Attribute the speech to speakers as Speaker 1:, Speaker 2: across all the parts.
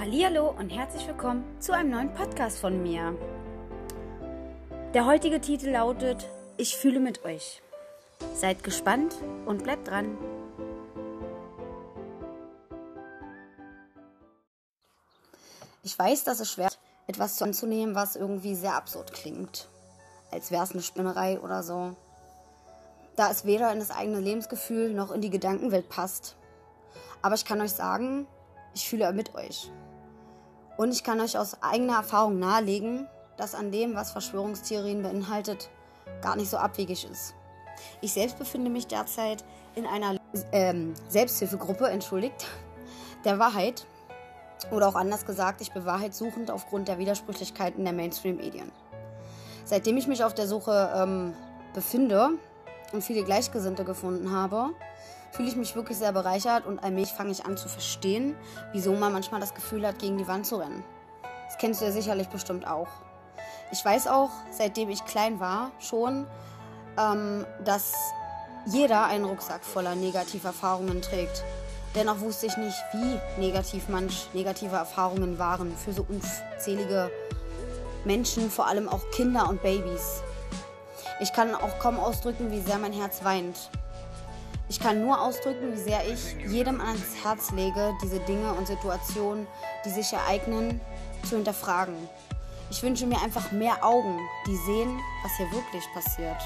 Speaker 1: Hallihallo und herzlich willkommen zu einem neuen Podcast von mir. Der heutige Titel lautet Ich fühle mit euch. Seid gespannt und bleibt dran. Ich weiß, dass es schwer ist, etwas anzunehmen, was irgendwie sehr absurd klingt. Als wäre es eine Spinnerei oder so. Da es weder in das eigene Lebensgefühl noch in die Gedankenwelt passt. Aber ich kann euch sagen, ich fühle mit euch. Und ich kann euch aus eigener Erfahrung nahelegen, dass an dem, was Verschwörungstheorien beinhaltet, gar nicht so abwegig ist. Ich selbst befinde mich derzeit in einer ähm, Selbsthilfegruppe, entschuldigt, der Wahrheit. Oder auch anders gesagt, ich bin wahrheitssuchend aufgrund der Widersprüchlichkeiten der Mainstream-Medien. Seitdem ich mich auf der Suche ähm, befinde und viele Gleichgesinnte gefunden habe, fühle ich mich wirklich sehr bereichert und allmählich fange ich an zu verstehen, wieso man manchmal das Gefühl hat, gegen die Wand zu rennen. Das kennst du ja sicherlich bestimmt auch. Ich weiß auch, seitdem ich klein war, schon, ähm, dass jeder einen Rucksack voller Negativerfahrungen trägt. Dennoch wusste ich nicht, wie negativ manch negative Erfahrungen waren für so unzählige Menschen, vor allem auch Kinder und Babys. Ich kann auch kaum ausdrücken, wie sehr mein Herz weint. Ich kann nur ausdrücken, wie sehr ich jedem ans Herz lege, diese Dinge und Situationen, die sich ereignen, zu hinterfragen. Ich wünsche mir einfach mehr Augen, die sehen, was hier wirklich passiert.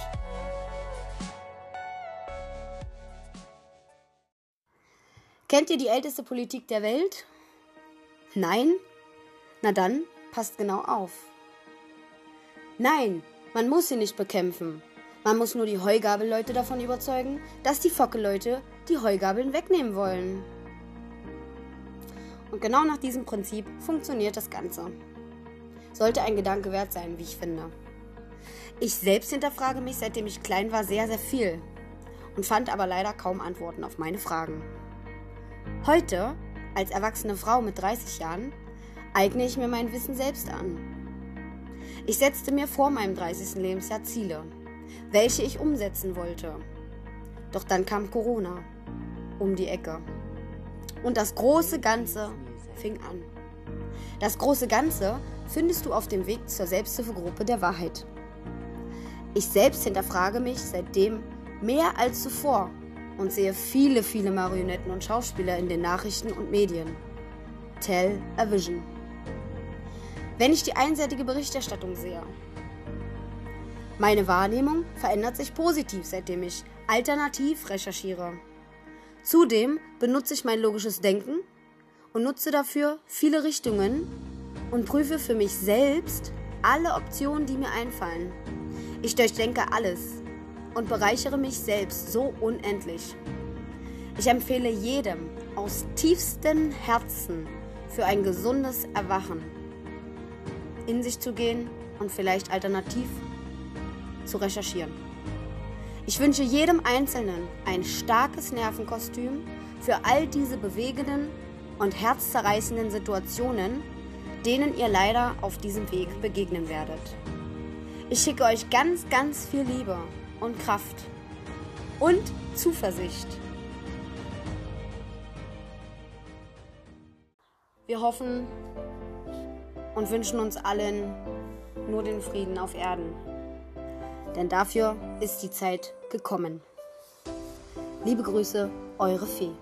Speaker 1: Kennt ihr die älteste Politik der Welt? Nein? Na dann, passt genau auf. Nein, man muss sie nicht bekämpfen. Man muss nur die Heugabelleute davon überzeugen, dass die Focke-Leute die Heugabeln wegnehmen wollen. Und genau nach diesem Prinzip funktioniert das Ganze. Sollte ein Gedanke wert sein, wie ich finde. Ich selbst hinterfrage mich, seitdem ich klein war, sehr, sehr viel und fand aber leider kaum Antworten auf meine Fragen. Heute, als erwachsene Frau mit 30 Jahren, eigne ich mir mein Wissen selbst an. Ich setzte mir vor meinem 30. Lebensjahr Ziele, welche ich umsetzen wollte. Doch dann kam Corona um die Ecke. Und das große Ganze fing an. Das große Ganze findest du auf dem Weg zur Selbsthilfegruppe der Wahrheit. Ich selbst hinterfrage mich seitdem mehr als zuvor und sehe viele, viele Marionetten und Schauspieler in den Nachrichten und Medien. Tell a Vision. Wenn ich die einseitige Berichterstattung sehe. Meine Wahrnehmung verändert sich positiv, seitdem ich alternativ recherchiere. Zudem benutze ich mein logisches Denken und nutze dafür viele Richtungen und prüfe für mich selbst alle Optionen, die mir einfallen. Ich durchdenke alles und bereichere mich selbst so unendlich. Ich empfehle jedem aus tiefstem Herzen für ein gesundes Erwachen in sich zu gehen und vielleicht alternativ zu recherchieren. Ich wünsche jedem Einzelnen ein starkes Nervenkostüm für all diese bewegenden und herzzerreißenden Situationen, denen ihr leider auf diesem Weg begegnen werdet. Ich schicke euch ganz, ganz viel Liebe und Kraft und Zuversicht. Wir hoffen und wünschen uns allen nur den Frieden auf Erden. Denn dafür ist die Zeit gekommen. Liebe Grüße, eure Fee.